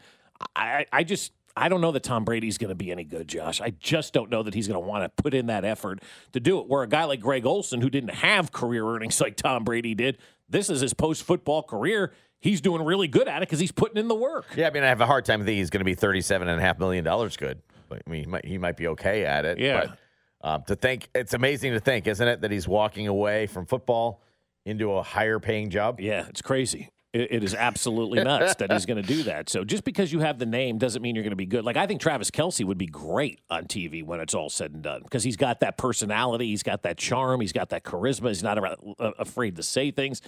I, I just. I don't know that Tom Brady's going to be any good, Josh. I just don't know that he's going to want to put in that effort to do it. Where a guy like Greg Olsen, who didn't have career earnings like Tom Brady did, this is his post football career. He's doing really good at it because he's putting in the work. Yeah, I mean, I have a hard time thinking he's going to be thirty-seven and a half million dollars good. But, I mean, he might, he might be okay at it. Yeah. But um, to think, it's amazing to think, isn't it, that he's walking away from football into a higher paying job? Yeah, it's crazy. It, it is absolutely nuts that he's going to do that. So just because you have the name doesn't mean you're going to be good. Like I think Travis Kelce would be great on TV when it's all said and done because he's got that personality, he's got that charm, he's got that charisma. He's not uh, afraid to say things.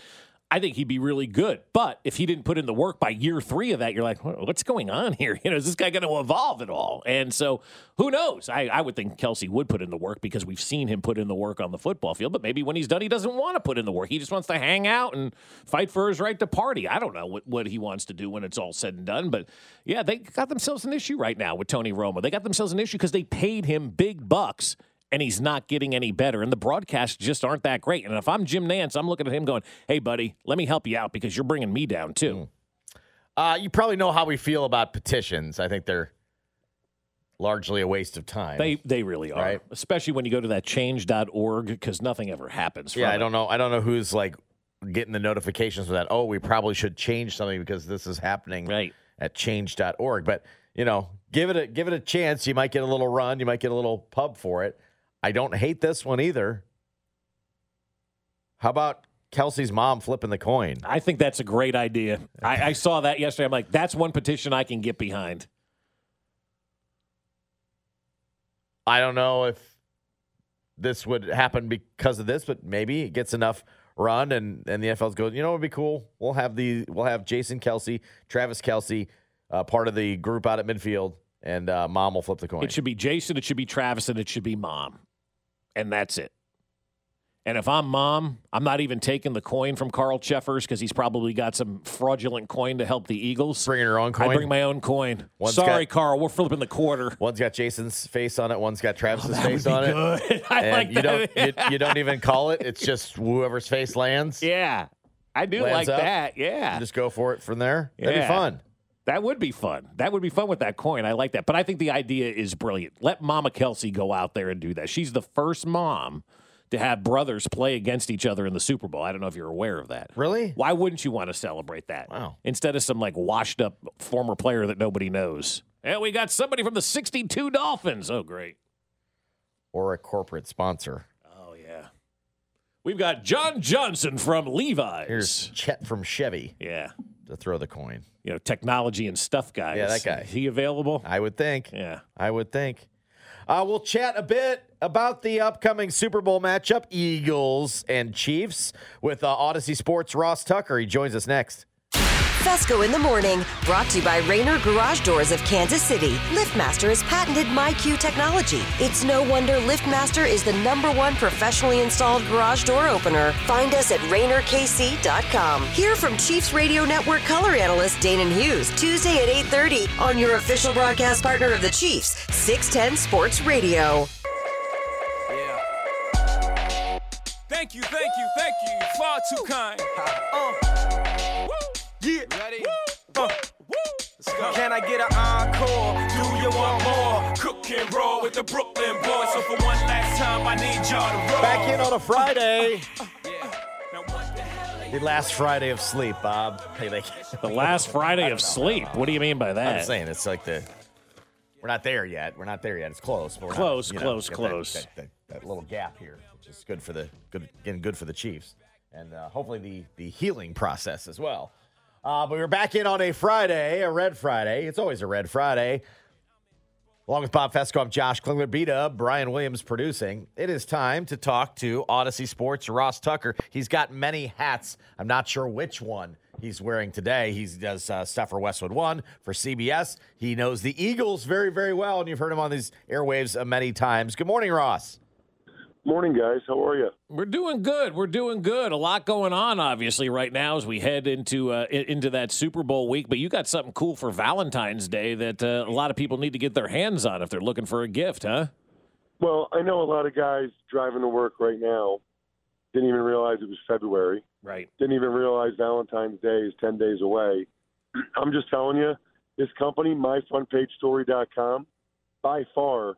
I think he'd be really good. But if he didn't put in the work by year three of that, you're like, what's going on here? You know, is this guy going to evolve at all? And so who knows? I, I would think Kelce would put in the work because we've seen him put in the work on the football field. But maybe when he's done, he doesn't want to put in the work. He just wants to hang out and fight for his right to party. I don't know what, what he wants to do when it's all said and done. But yeah, they got themselves an issue right now with Tony Romo. They got themselves an issue because they paid him big bucks and he's not getting any better. And the broadcasts just aren't that great. And if I'm Jim Nantz, I'm looking at him going, hey, buddy, let me help you out because you're bringing me down too. Uh, you probably know how we feel about petitions. I think they're largely a waste of time. They they really are, Right. especially when you go to that change.org because nothing ever happens. yeah, I don't know. I don't know who's like getting the notifications for that. Oh, we probably should change something because this is happening right. at change.org. But you know, give it a give it a chance. You might get a little run. You might get a little pub for it. I don't hate this one either. How about Kelce's mom flipping the coin? I think that's a great idea. I, I saw that yesterday. I'm like, that's one petition I can get behind. I don't know if this would happen because of this, but maybe it gets enough run and and the NFL's goes, you know, it'd be cool. We'll have the we'll have Jason Kelce, Travis Kelce, uh, part of the group out at midfield, and uh, mom will flip the coin. It should be Jason, it should be Travis, and it should be mom. And that's it. And if I'm mom, I'm not even taking the coin from Carl Cheffers because he's probably got some fraudulent coin to help the Eagles. Bringing her own coin. I bring my own coin. One's Sorry, got- Carl, we're flipping the quarter. One's got Jason's face on it. One's got Travis's Oh, face on be it. good. I and like you that. don't you, you don't even call it. It's just whoever's face lands. Yeah, I do like up. that. Yeah, You just go for it from there. That'd be fun. That would be fun. That would be fun with that coin. I like that. But I think the idea is brilliant. Let Mama Kelce go out there and do that. She's the first mom to have brothers play against each other in the Super Bowl. I don't know if you're aware of that. Really? Why wouldn't you want to celebrate that? Wow. Instead of some like washed up former player that nobody knows. And we got somebody from the 62 Dolphins. Oh, great. Or a corporate sponsor. Oh, yeah. We've got John Johnson from Levi's. Here's Chet from Chevy yeah. to throw the coin. You know, technology and stuff guys. Yeah, that guy. Is he available? I would think. Yeah. I would think. Uh, we'll chat a bit about the upcoming Super Bowl matchup, Eagles and Chiefs, with uh, Odyssey Sports' Ross Tucker. He joins us next. Fescoe in the morning, brought to you by Rainer Garage Doors of Kansas City. LiftMaster has patented MyQ technology. It's no wonder LiftMaster is the number one professionally installed garage door opener. Find us at RainerKC.com. Hear from Chiefs Radio Network color analyst Danan Hughes Tuesday at 8:30 on your official broadcast partner of the Chiefs, 610 Sports Radio. Yeah. Thank you, thank you, thank you. Far too kind. Can I get an encore? Do you want more? Cook and roll with the Brooklyn boys. So for one last time, I need y'all to roll. Back in on a Friday. The last Friday of sleep, Bob. Hey, like, The last Friday of sleep. What do you mean by that? I'm saying it's like the. We're not there yet. We're not there yet. It's close. But we're Close, not, you know, close, close. That, that, that, that little gap here, which is good for the good, again, good for the Chiefs, and uh, hopefully the the healing process as well. Uh, but we're back in on a Friday, a red Friday. It's always a red Friday. Along with Bob Fescoe, I'm Josh Klinger, beat up, Brian Williams producing. It is time to talk to Odyssey Sports, Ross Tucker. He's got many hats. I'm not sure which one he's wearing today. He does uh, stuff for Westwood One, for CBS. He knows the Eagles very, very well, and you've heard him on these airwaves uh, many times. Good morning, Ross. Morning, guys. How are you? We're doing good. We're doing good. A lot going on, obviously, right now as we head into uh, into that Super Bowl week. But you got something cool for Valentine's Day that uh, a lot of people need to get their hands on if they're looking for a gift, huh? Well, I know a lot of guys driving to work right now didn't even realize it was February. Right. Didn't even realize Valentine's Day is 10 days away. I'm just telling you, this company, myfrontpagestory.com, by far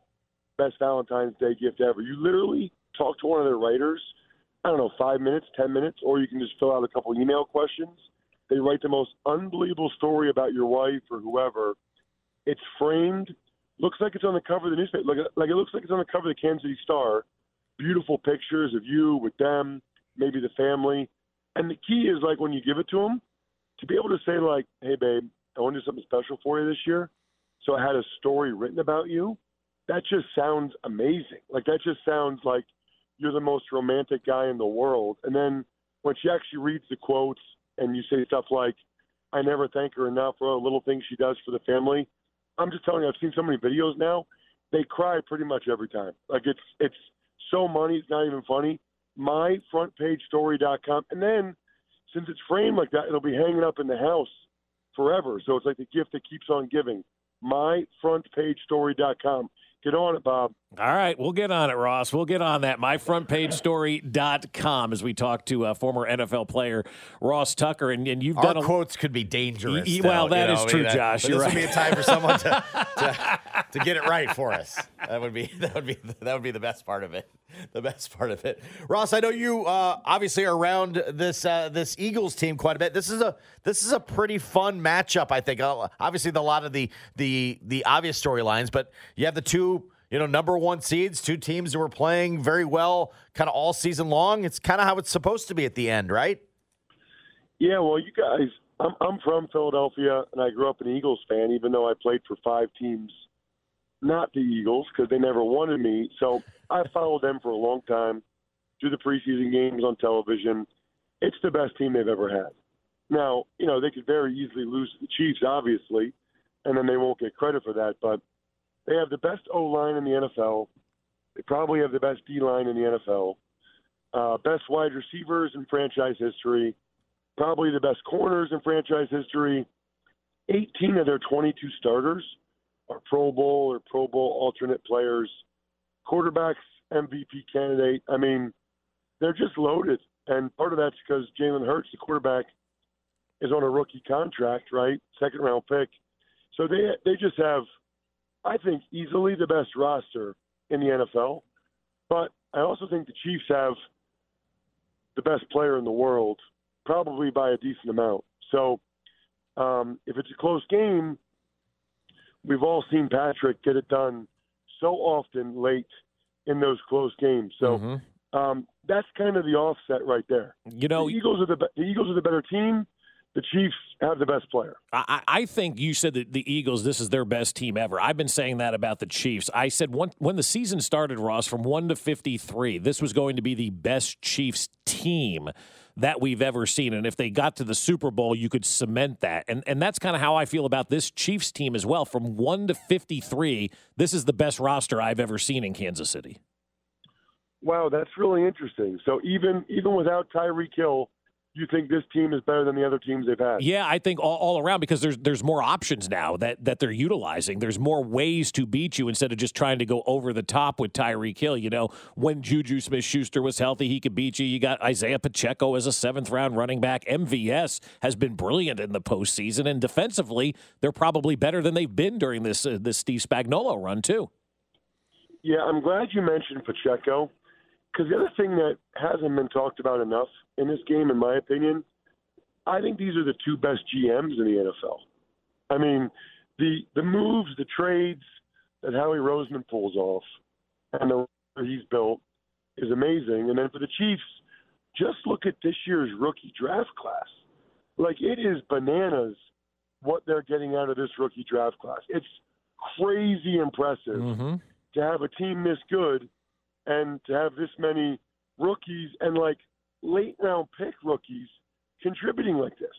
best Valentine's Day gift ever. You literally talk to one of their writers, I don't know, five minutes, 10 minutes, or you can just fill out a couple email questions. They write the most unbelievable story about your wife or whoever. It's framed, looks like it's on the cover of the newspaper, like, like it looks like it's on the cover of the Kansas City Star. Beautiful pictures of you with them, maybe the family. And the key is like when you give it to them, to be able to say like, "Hey, babe, I want to do something special for you this year." So I had a story written about you. That just sounds amazing. Like that just sounds like you're the most romantic guy in the world. And then when she actually reads the quotes and you say stuff like, "I never thank her enough for all the little things she does for the family," I'm just telling you, I've seen so many videos now. They cry pretty much every time. Like it's it's so money, it's not even funny. MyFrontPageStory.com, and then since it's framed like that, it'll be hanging up in the house forever. So it's like the gift that keeps on giving. MyFrontPageStory.com. Get on it, Bob. All right, we'll get on it, Ross. We'll get on that. MyFrontPageStory.com as we talk to uh, former NFL player Ross Tucker. And, and you've Our done a quotes could be dangerous. Y- y- though, well, that you is know, I true, mean, Josh. but You're this right. would be a time for someone to, to to get it right for us. That would be that would be that would be the best part of it. the best part of it. Ross, I know you uh, obviously are around this uh, this Eagles team quite a bit. This is a this is a pretty fun matchup, I think. Uh, obviously, the, a lot of the the the obvious storylines, but you have the two you know number one seeds, two teams that were playing very well, kind of all season long. It's kind of how it's supposed to be at the end, right? Yeah, well, you guys, I'm I'm from Philadelphia, and I grew up an Eagles fan, even though I played for five teams, not the Eagles, because they never wanted me. So I followed them for a long time, do the preseason games on television. It's the best team they've ever had. Now, you know, they could very easily lose to the Chiefs, obviously, and then they won't get credit for that. But they have the best O line in the NFL. They probably have the best D line in the NFL. Uh, best wide receivers in franchise history. Probably the best corners in franchise history. 18 of their 22 starters are Pro Bowl or Pro Bowl alternate players quarterbacks MVP candidate. I mean, they're just loaded, and part of that's because Jalen Hurts, the quarterback, is on a rookie contract, right? Second round pick. So they they just have, I think, easily the best roster in the NFL. But I also think the Chiefs have the best player in the world, probably by a decent amount. So um, if it's a close game, we've all seen Patrick get it done so often late in those close games. So Mm-hmm. um, that's kind of the offset right there. You know, the Eagles are the the Eagles are the better team. The Chiefs have the best player. I, I think you said that the Eagles, this is their best team ever. I've been saying that about the Chiefs. I said when, when the season started, Ross, from 1 to 53, this was going to be the best Chiefs team that we've ever seen. And if they got to the Super Bowl, you could cement that. And, and that's kind of how I feel about this Chiefs team as well. From 1 to 53, this is the best roster I've ever seen in Kansas City. Wow, that's really interesting. So even even without Tyreek Hill, you think this team is better than the other teams they've had? Yeah, I think all, all around because there's there's more options now that that they're utilizing. There's more ways to beat you instead of just trying to go over the top with Tyreek Hill. You know, when Juju Smith Schuster was healthy, he could beat you. You got Isaiah Pacheco as a seventh round running back. MVS has been brilliant in the postseason, and defensively, they're probably better than they've been during this uh, this Steve Spagnuolo run too. Yeah, I'm glad you mentioned Pacheco because the other thing that hasn't been talked about enough in this game, in my opinion, I think these are the two best GMs in the NFL. I mean, the the moves, the trades that Howie Roseman pulls off, and the that he's built is amazing. And then for the Chiefs, just look at this year's rookie draft class. Like it is bananas what they're getting out of this rookie draft class. It's crazy impressive mm-hmm. to have a team this good and to have this many rookies and like late round pick rookies contributing like this.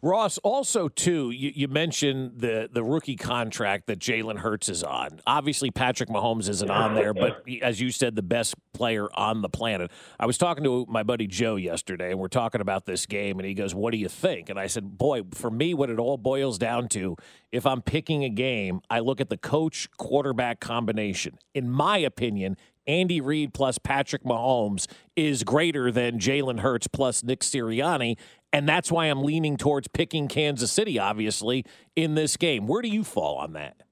Ross, also too, you, you mentioned the the rookie contract that Jalen Hurts is on. Obviously, Patrick Mahomes isn't on there, but he- as you said, the best player on the planet. I was talking to my buddy Joe yesterday, and we're talking about this game, and he goes, "What do you think?" And I said, "Boy, for me, what it all boils down to, if I'm picking a game, I look at the coach quarterback combination. In my opinion." Andy Reid plus Patrick Mahomes is greater than Jalen Hurts plus Nick Sirianni. And that's why I'm leaning towards picking Kansas City, obviously, in this game. Where do you fall on that?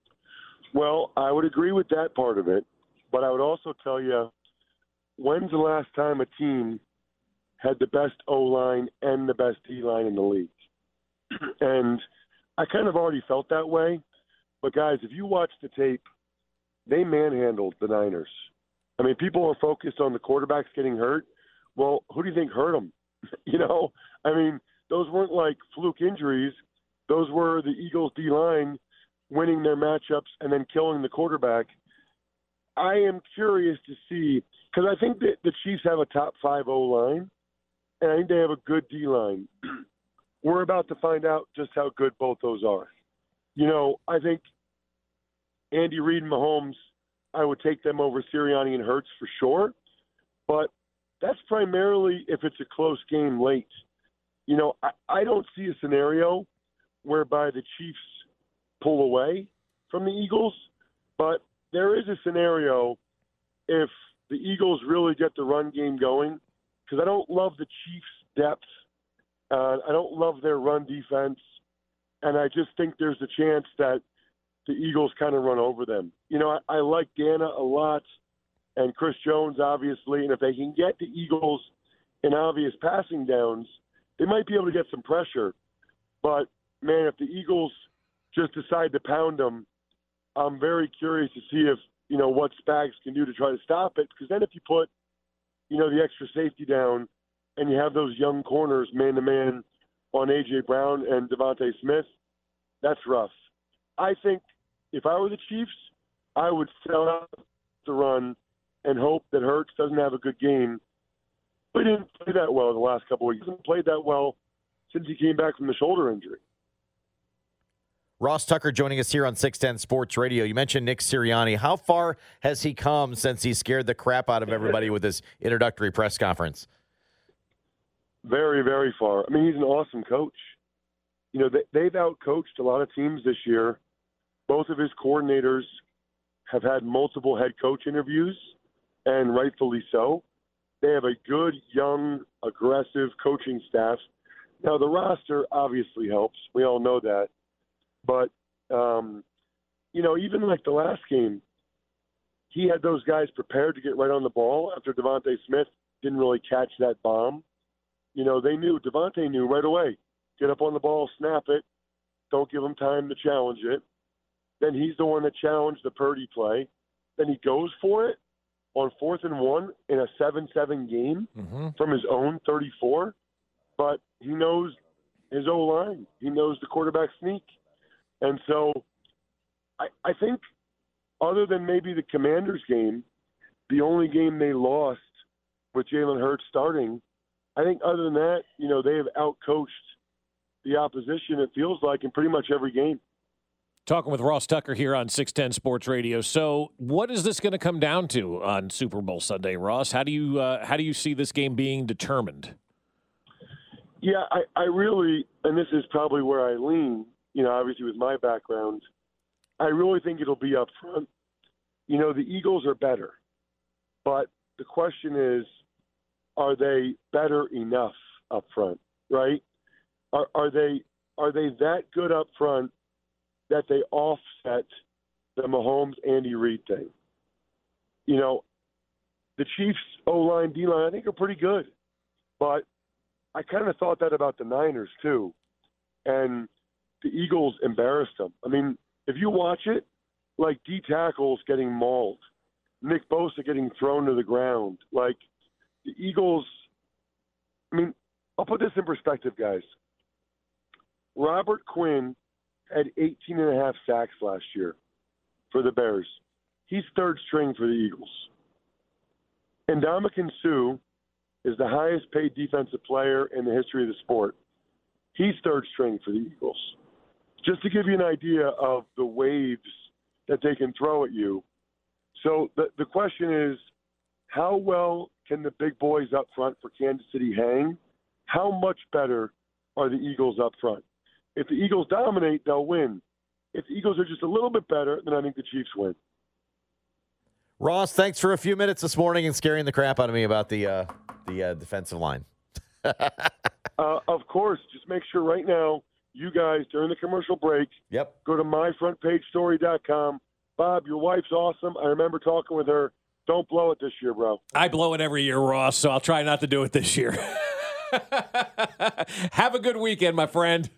Well, I would agree with that part of it, but I would also tell you when's the last time a team had the best O line and the best D line in the league? and I kind of already felt that way. But guys, if you watch the tape, they manhandled the Niners. I mean, people are focused on the quarterbacks getting hurt. Well, who do you think hurt them? you know, I mean, those weren't like fluke injuries. Those were the Eagles D line winning their matchups and then killing the quarterback. I am curious to see because I think that the Chiefs have a top five O line, and I think they have a good D line. We're about to find out just how good both those are. You know, I think Andy Reid and Mahomes, I would take them over Sirianni and Hurts for sure, but that's primarily if it's a close game late. You know, I, I don't see a scenario whereby the Chiefs pull away from the Eagles, but there is a scenario if the Eagles really get the run game going, because I don't love the Chiefs' depth. Uh, I don't love their run defense, and I just think there's a chance that the Eagles kind of run over them. You know, I, I like Dana a lot. and Chris Jones, obviously. And if they can get the Eagles in obvious passing downs, they might be able to get some pressure. But man, if the Eagles just decide to pound them, I'm very curious to see if you know what Spags can do to try to stop it. Because then if you put you know the extra safety down and you have those young corners man to man on AJ Brown and DeVonta Smith, that's rough. I think if I were the Chiefs, I would sell out the run and hope that Hurts doesn't have a good game. But he didn't play that well the last couple of weeks. He hasn't played that well since he came back from the shoulder injury. Ross Tucker joining us here on 610 Sports Radio. You mentioned Nick Sirianni. How far has he come since he scared the crap out of everybody with his introductory press conference? Very, very far. I mean, he's an awesome coach. You know, they, they've outcoached a lot of teams this year. Both of his coordinators have had multiple head coach interviews, and rightfully so. They have a good, young, aggressive coaching staff. Now, the roster obviously helps. We all know that. But, um, you know, even like the last game, he had those guys prepared to get right on the ball after DeVonta Smith didn't really catch that bomb. You know, they knew, DeVonta knew right away get up on the ball, snap it, don't give him time to challenge it. Then he's the one that challenged the Purdy play. Then he goes for it on fourth and one in a 7 7 game Mm-hmm. from his own 34. But he knows his O line, he knows the quarterback sneak. And so I, I think, other than maybe the Commanders game, the only game they lost with Jalen Hurts starting, I think other than that, you know, they have outcoached the opposition, it feels like, in pretty much every game. Talking with Ross Tucker here on 610 Sports Radio. So, what is this going to come down to on Super Bowl Sunday, Ross? How do you uh, how do you see this game being determined? Yeah, I, I really, and this is probably where I lean, you know, obviously with my background, I really think it'll be up front. You know, the Eagles are better, but the question is, are they better enough up front, right? Are, are they are they that good up front that they offset the Mahomes Andy Reid thing? You know, the Chiefs O line D line I think are pretty good, but I kind of thought that about the Niners too, and the Eagles embarrassed them. I mean, if you watch it, like D tackles getting mauled, Nick Bosa getting thrown to the ground, like the Eagles. I mean, I'll put this in perspective, guys. Robert Quinn had 18 and a half sacks last year for the Bears. He's third string for the Eagles. And Ndamukong Suh is the highest paid defensive player in the history of the sport. He's third string for the Eagles. Just to give you an idea of the waves that they can throw at you. So the, the question is how well can the big boys up front for Kansas City hang? How much better are the Eagles up front? If the Eagles dominate, they'll win. If the Eagles are just a little bit better, then I think the Chiefs win. Ross, thanks for a few minutes this morning and scaring the crap out of me about the uh, the uh, defensive line. Uh, of course, just make sure right now you guys during the commercial break. Yep. Go to myfrontpagestory.com. Bob, your wife's awesome. I remember talking with her. Don't blow it this year, bro. I blow it every year, Ross, so I'll try not to do it this year. Have a good weekend, my friend.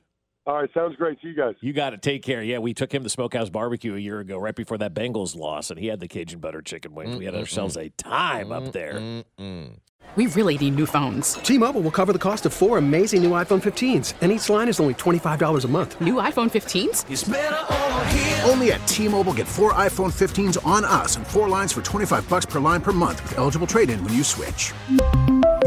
All right, sounds great. See you guys. You got it. Take care. Yeah, we took him to Smokehouse Barbecue a year ago, right before that Bengals loss, and he had the Cajun butter chicken wings. We had ourselves a time up there. We really need new phones. T-Mobile will cover the cost of four amazing new iPhone 15s, and each line is only $25 a month. New iPhone 15s? It's over here. Only at T-Mobile get four iPhone 15s on us and four lines for 25 bucks per line per month with eligible trade-in when you switch.